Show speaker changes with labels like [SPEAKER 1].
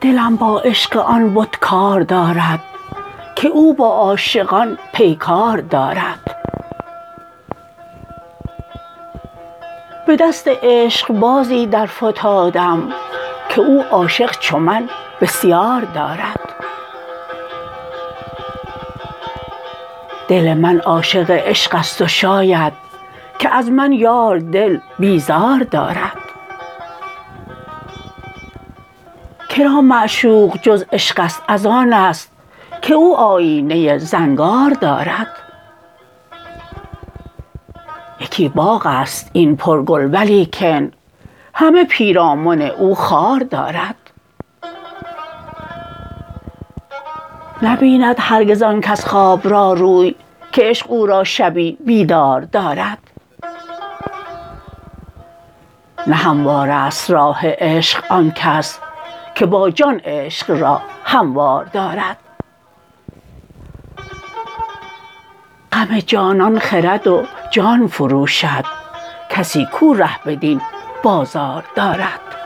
[SPEAKER 1] دلم با عشق آن بت کار دارد که او با عاشقان پیکار دارد. به دست عشقبازی در فتادم که او عاشق چو من بسیار دارد. دل من عاشق عشق است و شاید که از من یار دل بیزار دارد. کرا معشوق جز عشق است از آن است که او آیینه زنگار دارد. یکی باغ است این پر گل ولیکن همه پیرامن او خار دارد. نبیند هرگز آن کس خواب را روی که عشق او را شبی بیدار دارد. نه هموار است راه عشق آن کس که با جان عشق را هموار دارد. غم جانان خرد و جان فروشد کسی کو ره بدین بازار دارد.